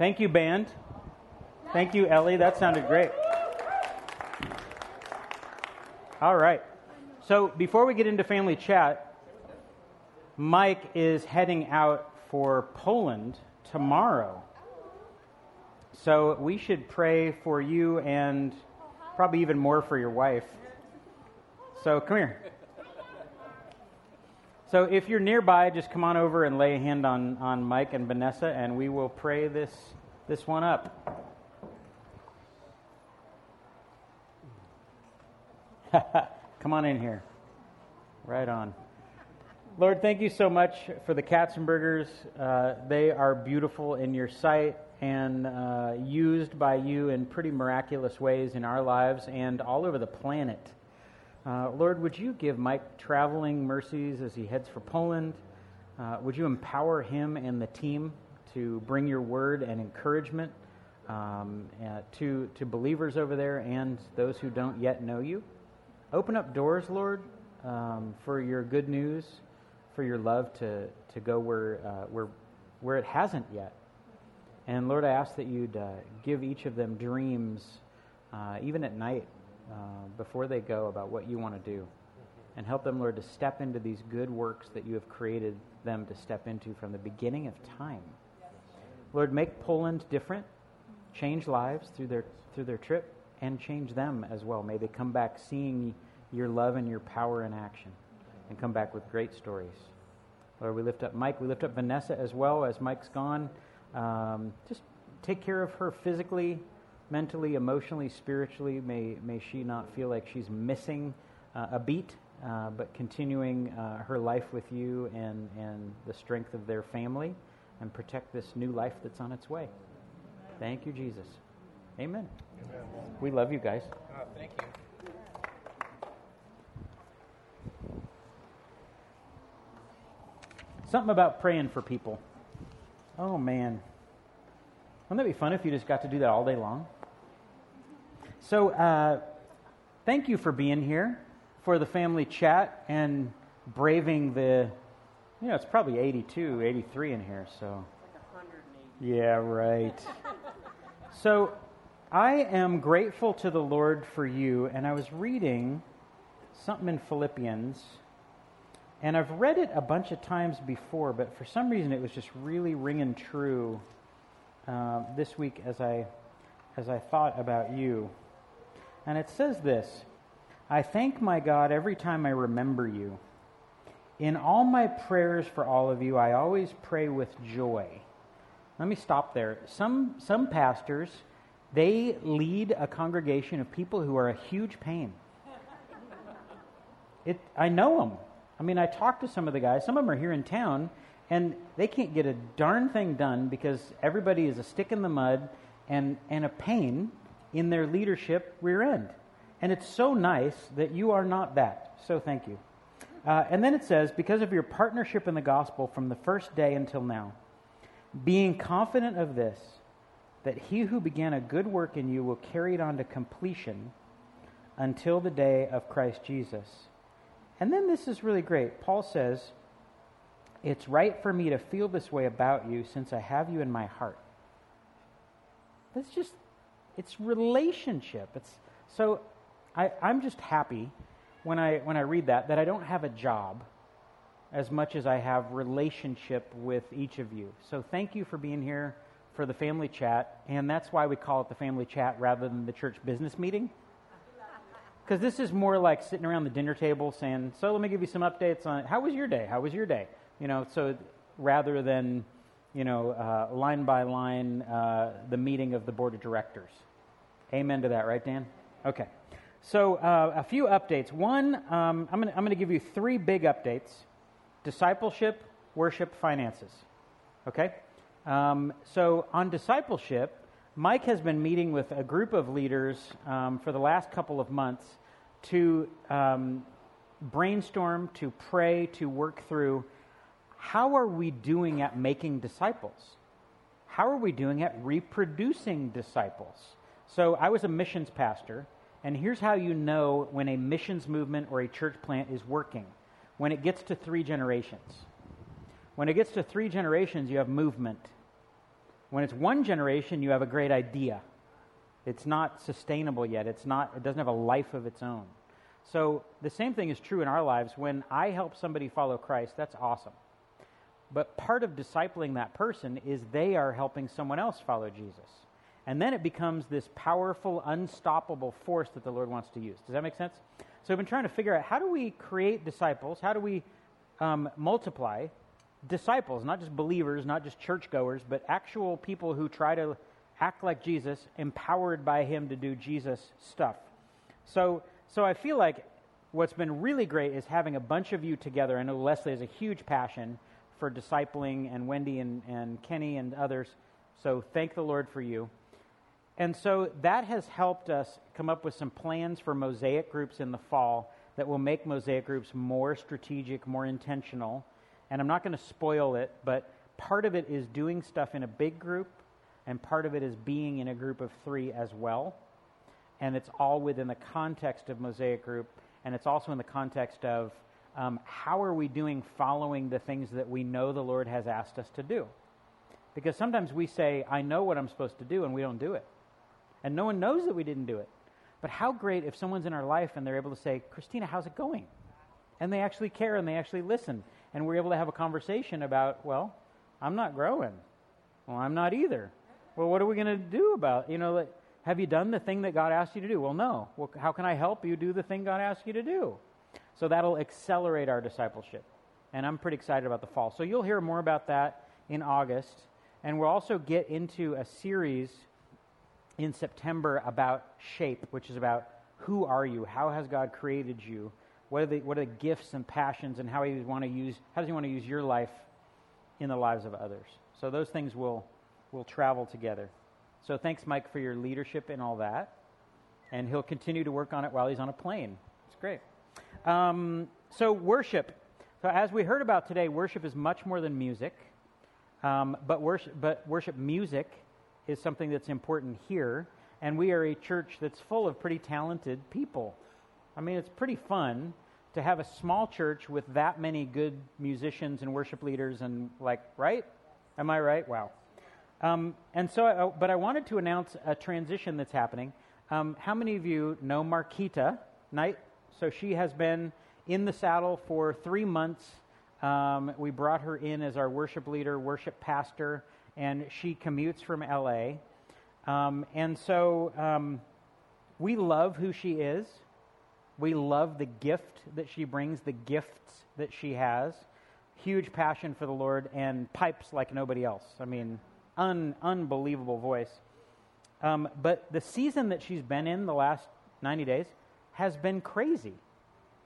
Thank you, band. Thank you, Ellie. That sounded great. All right. So before we get into family chat, Mike is heading out for Poland tomorrow. So we should pray for you and probably even more for your wife. So come here. So if you're nearby, just come on over and lay a hand on, on Mike and Vanessa, and we will pray this, this one up. come on in here. Right on. Lord, thank you so much for the Katzenbergers. Uh, they are beautiful in your sight and uh, used by you in pretty miraculous ways in our lives and all over the planet. Uh, Lord, would you give Mike traveling mercies as he heads for Poland? Uh, would you empower him and the team to bring your word and encouragement um, uh, to, to believers over there and those who don't yet know you? Open up doors, Lord, um, for your good news, for your love to, to go where, uh, where, where it hasn't yet. And Lord, I ask that you'd uh, give each of them dreams, uh, even at night, uh, before they go, about what you want to do. And help them, Lord, to step into these good works that you have created them to step into from the beginning of time. Lord, make Poland different, change lives through their, through their trip, and change them as well. May they come back seeing your love and your power in action and come back with great stories. Lord, we lift up Mike. We lift up Vanessa as well as Mike's gone. Um, just take care of her physically, mentally, emotionally, spiritually. May, may she not feel like she's missing uh, a beat, uh, but continuing uh, her life with you and, and the strength of their family and protect this new life that's on its way. Thank you, Jesus. Amen. Amen. We love you guys. Oh, thank you. Something about praying for people. Oh, man. Wouldn't that be fun if you just got to do that all day long? So, uh, thank you for being here for the family chat and braving the, you know, it's probably 82, 83 in here, so. Yeah, right. so, I am grateful to the Lord for you, and I was reading something in Philippians and I've read it a bunch of times before, but for some reason it was just really ringing true uh, this week as I, as I thought about you. And it says this I thank my God every time I remember you. In all my prayers for all of you, I always pray with joy. Let me stop there. Some, some pastors, they lead a congregation of people who are a huge pain. It, I know them. I mean, I talk to some of the guys, some of them are here in town, and they can't get a darn thing done because everybody is a stick in the mud and, and a pain in their leadership rear end. And it's so nice that you are not that. So thank you. Uh, and then it says, because of your partnership in the gospel from the first day until now, being confident of this, that he who began a good work in you will carry it on to completion until the day of Christ Jesus. And then this is really great. Paul says, It's right for me to feel this way about you since I have you in my heart. That's just, it's relationship. It's, so I, I'm just happy when I, when I read that, that I don't have a job as much as I have relationship with each of you. So thank you for being here for the family chat, and that's why we call it the family chat rather than the church business meeting because this is more like sitting around the dinner table saying, "So let me give you some updates on how was your day? How was your day?" You know, so rather than you know uh, line by line uh, the meeting of the board of directors. Amen to that, right, Dan? Okay. So uh, a few updates. One, um, I'm going to give you three big updates: discipleship, worship, finances. Okay. Um, so on discipleship. Mike has been meeting with a group of leaders um, for the last couple of months to um, brainstorm, to pray, to work through how are we doing at making disciples? How are we doing at reproducing disciples? So I was a missions pastor, and here's how you know when a missions movement or a church plant is working when it gets to three generations. When it gets to three generations, you have movement. When it's one generation, you have a great idea. It's not sustainable yet. It's not, it doesn't have a life of its own. So the same thing is true in our lives. When I help somebody follow Christ, that's awesome. But part of discipling that person is they are helping someone else follow Jesus. And then it becomes this powerful, unstoppable force that the Lord wants to use. Does that make sense? So I've been trying to figure out how do we create disciples? How do we um, multiply disciples, not just believers, not just churchgoers, but actual people who try to act like Jesus, empowered by Him to do Jesus stuff. So, so I feel like what's been really great is having a bunch of you together. I know Leslie has a huge passion for discipling, and Wendy and, and Kenny and others. So thank the Lord for you. And so that has helped us come up with some plans for mosaic groups in the fall that will make mosaic groups more strategic, more intentional. And I'm not going to spoil it, but part of it is doing stuff in a big group, and part of it is being in a group of three as well. And it's all within the context of mosaic group, and it's also in the context of um, how are we doing following the things that we know the Lord has asked us to do? Because sometimes we say, I know what I'm supposed to do, and we don't do it. And no one knows that we didn't do it. But how great if someone's in our life and they're able to say, Christina, how's it going? And they actually care and they actually listen. And we're able to have a conversation about, well, I'm not growing. Well, I'm not either. Well, what are we going to do about, you know, have you done the thing that God asked you to do? Well, no. Well, how can I help you do the thing God asked you to do? So that'll accelerate our discipleship. And I'm pretty excited about the fall. So you'll hear more about that in August. And we'll also get into a series in September about shape, which is about who are you? How has God created you? What are the, what are the gifts and passions and how, he want to use, how does he want to use your life in the lives of others? So those things will, will travel together. So thanks, Mike, for your leadership in all that. And he'll continue to work on it while he's on a plane. It's great. Um, so, worship. So, as we heard about today, worship is much more than music. Um, but, worship, but worship music is something that's important here. And we are a church that's full of pretty talented people. I mean, it's pretty fun to have a small church with that many good musicians and worship leaders, and like, right? Am I right? Wow. Um, and so, I, but I wanted to announce a transition that's happening. Um, how many of you know Marquita Knight? So she has been in the saddle for three months. Um, we brought her in as our worship leader, worship pastor, and she commutes from LA. Um, and so um, we love who she is. We love the gift that she brings, the gifts that she has. Huge passion for the Lord and pipes like nobody else. I mean, un- unbelievable voice. Um, but the season that she's been in the last 90 days has been crazy.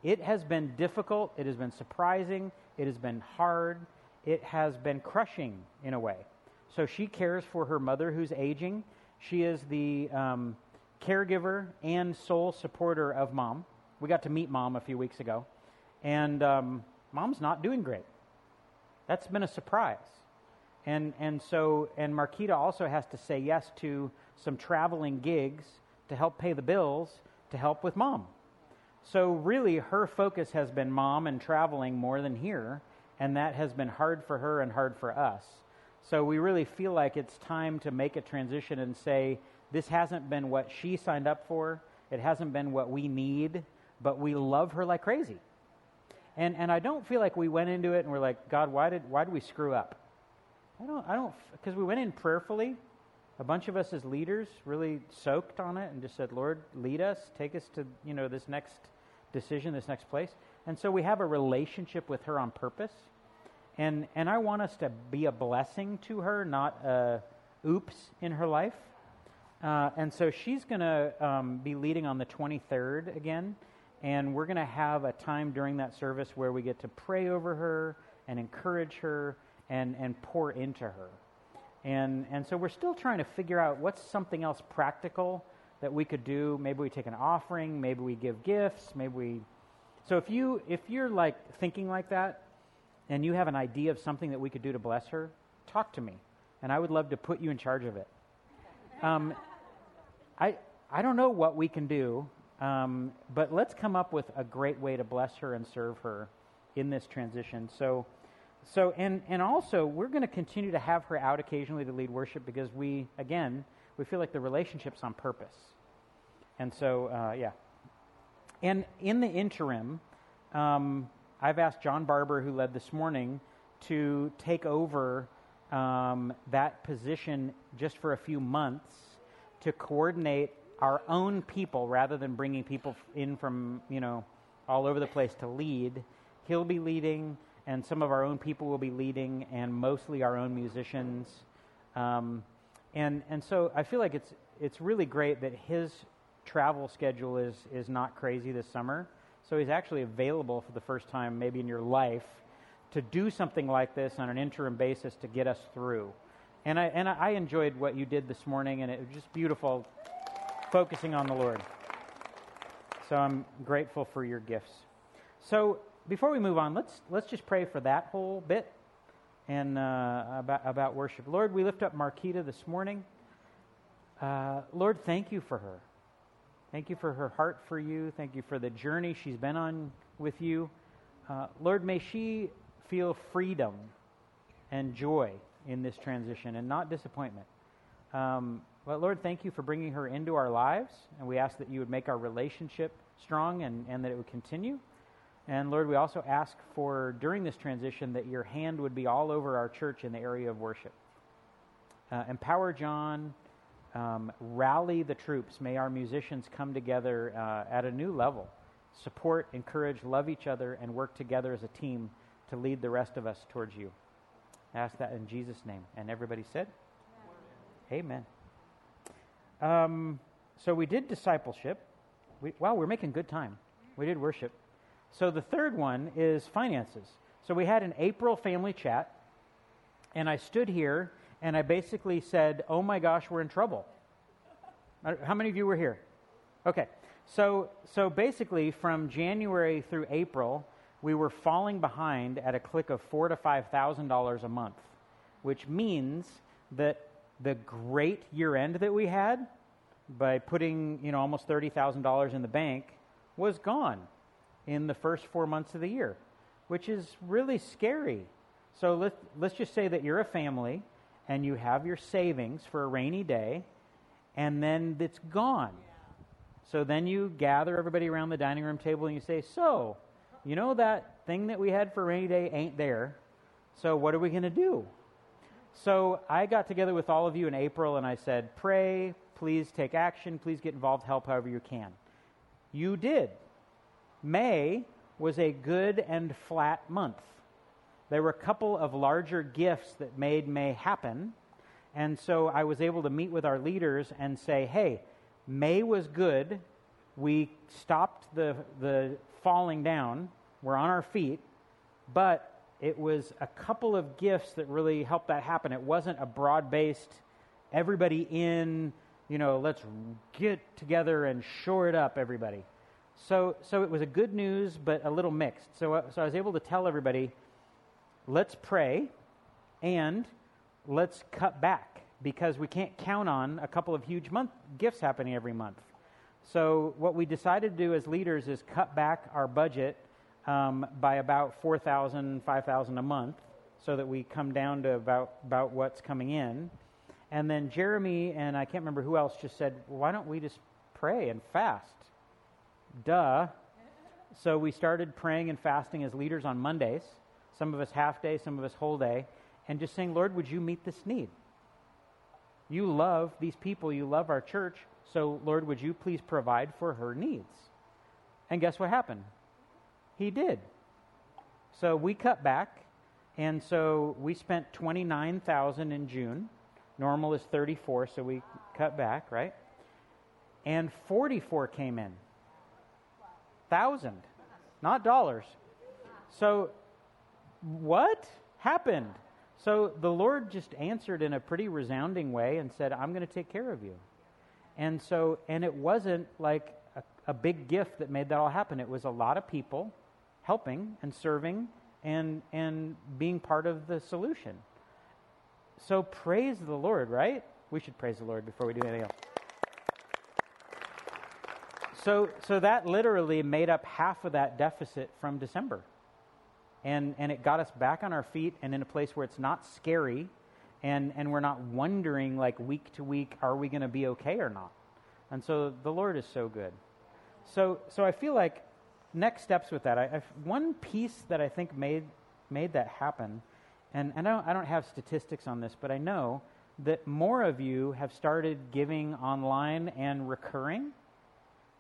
It has been difficult, it has been surprising, it has been hard, it has been crushing in a way. So she cares for her mother who's aging. She is the um, caregiver and sole supporter of mom. We got to meet mom a few weeks ago, and um, mom's not doing great. That's been a surprise. And, and so, and Marquita also has to say yes to some traveling gigs to help pay the bills to help with mom. So, really, her focus has been mom and traveling more than here, and that has been hard for her and hard for us. So, we really feel like it's time to make a transition and say, this hasn't been what she signed up for, it hasn't been what we need, but we love her like crazy. And, and I don't feel like we went into it and we're like, God, why did, why did we screw up? I don't, I don't, because we went in prayerfully a bunch of us as leaders really soaked on it and just said, Lord, lead us, take us to, you know, this next decision, this next place. And so we have a relationship with her on purpose. And, and I want us to be a blessing to her, not a oops in her life. Uh, and so she's going to um, be leading on the 23rd again. And we're going to have a time during that service where we get to pray over her and encourage her and, and pour into her. And, and so we're still trying to figure out what's something else practical that we could do. Maybe we take an offering, maybe we give gifts, maybe we. So if, you, if you're like thinking like that and you have an idea of something that we could do to bless her, talk to me. And I would love to put you in charge of it. Um, I, I don't know what we can do, um, but let's come up with a great way to bless her and serve her in this transition. So so, and, and also, we're going to continue to have her out occasionally to lead worship because we, again, we feel like the relationship's on purpose. And so, uh, yeah. And in the interim, um, I've asked John Barber, who led this morning, to take over um, that position just for a few months to coordinate our own people rather than bringing people in from, you know, all over the place to lead. He'll be leading, and some of our own people will be leading, and mostly our own musicians. Um, and, and so I feel like it's, it's really great that his travel schedule is, is not crazy this summer. So he's actually available for the first time, maybe in your life, to do something like this on an interim basis to get us through. And I, and I enjoyed what you did this morning, and it was just beautiful focusing on the Lord. So I'm grateful for your gifts. So before we move on, let's, let's just pray for that whole bit and uh, about, about worship. Lord, we lift up Marquita this morning. Uh, Lord, thank you for her. Thank you for her heart for you. Thank you for the journey she's been on with you. Uh, Lord, may she feel freedom and joy in this transition and not disappointment. Um, but Lord, thank you for bringing her into our lives, and we ask that you would make our relationship strong and, and that it would continue. And Lord, we also ask for during this transition that your hand would be all over our church in the area of worship. Uh, empower John, um, rally the troops. May our musicians come together uh, at a new level, support, encourage, love each other, and work together as a team to lead the rest of us towards you. I ask that in Jesus' name. And everybody said, Amen. Um, so we did discipleship. We, wow, we're making good time. We did worship. So the third one is finances. So we had an April family chat, and I stood here and I basically said, Oh my gosh, we're in trouble. Uh, how many of you were here? Okay. So, so basically, from January through April, we were falling behind at a click of four to five thousand dollars a month, which means that the great year end that we had by putting you know almost thirty thousand dollars in the bank was gone in the first four months of the year, which is really scary. So let's let's just say that you're a family and you have your savings for a rainy day, and then it's gone. So then you gather everybody around the dining room table and you say, "So, you know that thing that we had for rainy day ain't there. So what are we going to do? So I got together with all of you in April and I said, pray, please take action, please get involved, help however you can. You did. May was a good and flat month. There were a couple of larger gifts that made May happen. And so I was able to meet with our leaders and say, hey, May was good. We stopped the, the falling down. We're on our feet. But it was a couple of gifts that really helped that happen. It wasn't a broad based, everybody in, you know, let's get together and shore it up, everybody. So, so it was a good news, but a little mixed. So, uh, so I was able to tell everybody, let's pray and let's cut back because we can't count on a couple of huge month gifts happening every month. So, what we decided to do as leaders is cut back our budget um, by about 4,000, 5,000 a month so that we come down to about, about what's coming in. And then Jeremy and I can't remember who else just said, why don't we just pray and fast? Duh. So we started praying and fasting as leaders on Mondays, some of us half day, some of us whole day, and just saying, Lord, would you meet this need? You love these people, you love our church. So, Lord, would you please provide for her needs? And guess what happened? He did. So we cut back, and so we spent 29,000 in June. Normal is 34, so we cut back, right? And 44 came in. Thousand, not dollars. So what happened? So the Lord just answered in a pretty resounding way and said, I'm going to take care of you. And so, and it wasn't like a, a, big gift that made that all happen. It was a lot of people helping and serving and, and being part of the solution. So praise the Lord, right? We should praise the Lord before we do anything else. So, so that literally made up half of that deficit from December. and, and it got us back on our feet and in a place where it's not scary and, and we're not wondering like week to week, are we going to be okay or not? And so the Lord is so good. So, so I feel like next steps with that, I, I've, one piece that I think made, made that happen, and, and I, don't, I don't have statistics on this, but I know that more of you have started giving online and recurring.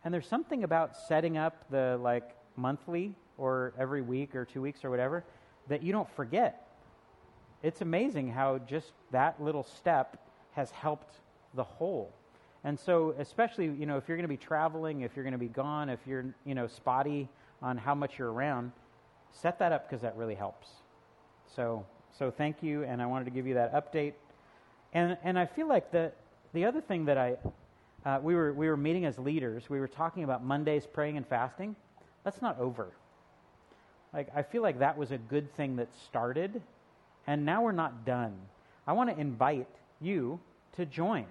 And there's something about setting up the like monthly or every week or two weeks or whatever that you don't forget. It's amazing how just that little step has helped the whole. And so, especially, you know, if you're going to be traveling, if you're going to be gone, if you're, you know, spotty on how much you're around, set that up because that really helps. So, so thank you, and I wanted to give you that update. And and I feel like the the other thing that I uh, we were we were meeting as leaders. We were talking about Mondays praying and fasting. That's not over. Like I feel like that was a good thing that started, and now we're not done. I want to invite you to join.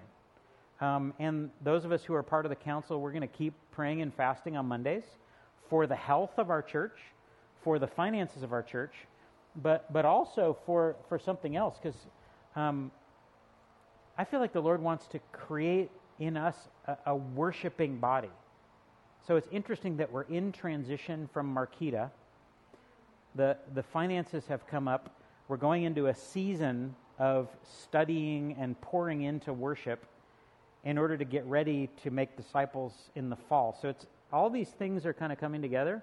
Um, and those of us who are part of the council, we're going to keep praying and fasting on Mondays for the health of our church, for the finances of our church, but but also for for something else because um, I feel like the Lord wants to create in us a, a worshiping body. So it's interesting that we're in transition from Marquita. The, the finances have come up. We're going into a season of studying and pouring into worship in order to get ready to make disciples in the fall. So it's all these things are kind of coming together.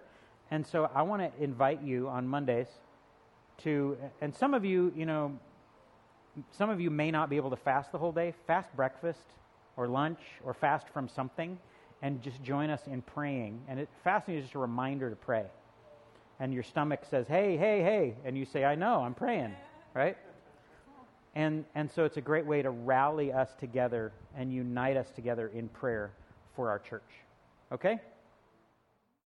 And so I want to invite you on Mondays to, and some of you, you know, some of you may not be able to fast the whole day. Fast breakfast or lunch or fast from something and just join us in praying. And it, fasting is just a reminder to pray. And your stomach says, hey, hey, hey. And you say, I know, I'm praying, right? And, and so it's a great way to rally us together and unite us together in prayer for our church. Okay?